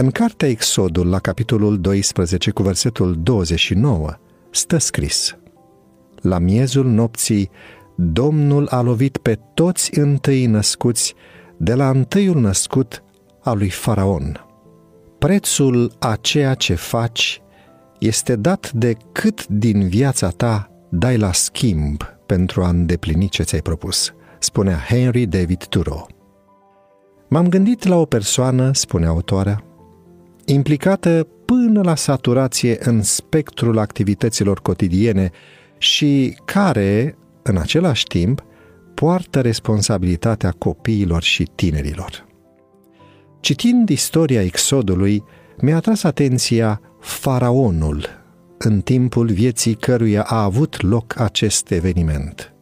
În cartea Exodul, la capitolul 12, cu versetul 29, stă scris La miezul nopții, Domnul a lovit pe toți întâi născuți, de la întâiul născut al lui Faraon. Prețul a ceea ce faci este dat de cât din viața ta dai la schimb pentru a îndeplini ce ți-ai propus, spunea Henry David Thoreau. M-am gândit la o persoană, spune autoarea, implicată până la saturație în spectrul activităților cotidiene și care, în același timp, poartă responsabilitatea copiilor și tinerilor. Citind istoria Exodului, mi-a atras atenția faraonul în timpul vieții căruia a avut loc acest eveniment.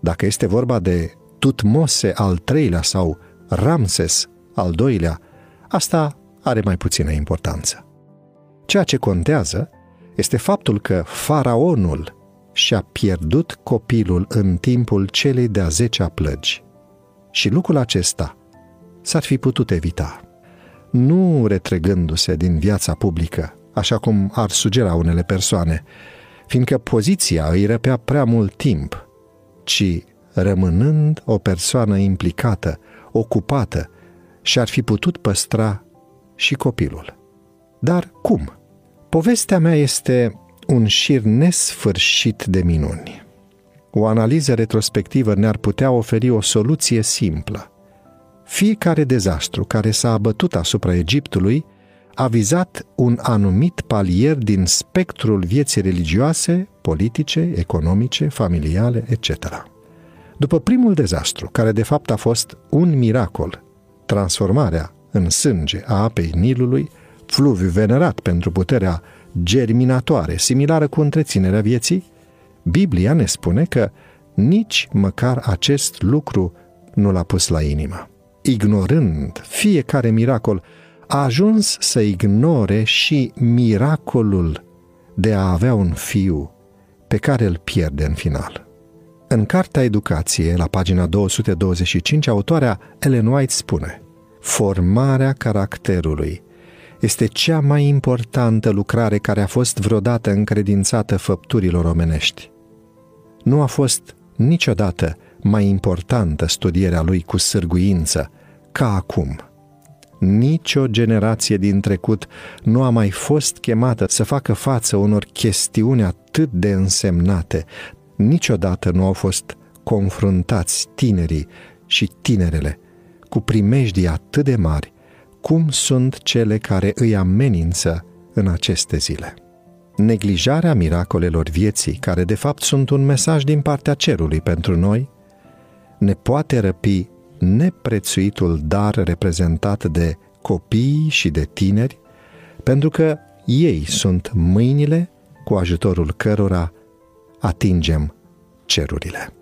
Dacă este vorba de Tutmose al treilea sau Ramses al doilea, asta are mai puțină importanță. Ceea ce contează este faptul că faraonul și-a pierdut copilul în timpul celei de-a zecea plăgi. Și lucrul acesta s-ar fi putut evita. Nu retrăgându-se din viața publică, așa cum ar sugera unele persoane, fiindcă poziția îi răpea prea mult timp, ci rămânând o persoană implicată, ocupată și ar fi putut păstra și copilul. Dar cum? Povestea mea este un șir nesfârșit de minuni. O analiză retrospectivă ne-ar putea oferi o soluție simplă. Fiecare dezastru care s-a abătut asupra Egiptului a vizat un anumit palier din spectrul vieții religioase, politice, economice, familiale, etc. După primul dezastru, care de fapt a fost un miracol, transformarea în sânge a apei Nilului, fluviu venerat pentru puterea germinatoare, similară cu întreținerea vieții, Biblia ne spune că nici măcar acest lucru nu l-a pus la inimă. Ignorând fiecare miracol, a ajuns să ignore și miracolul de a avea un fiu pe care îl pierde în final. În Cartea Educație, la pagina 225, autoarea Ellen White spune Formarea caracterului este cea mai importantă lucrare care a fost vreodată încredințată făpturilor omenești. Nu a fost niciodată mai importantă studierea lui cu sârguință ca acum. Nici o generație din trecut nu a mai fost chemată să facă față unor chestiuni atât de însemnate. Niciodată nu au fost confruntați tinerii și tinerele cu primejdii atât de mari cum sunt cele care îi amenință în aceste zile. Neglijarea miracolelor vieții, care de fapt sunt un mesaj din partea cerului pentru noi, ne poate răpi neprețuitul dar reprezentat de copii și de tineri, pentru că ei sunt mâinile cu ajutorul cărora atingem cerurile.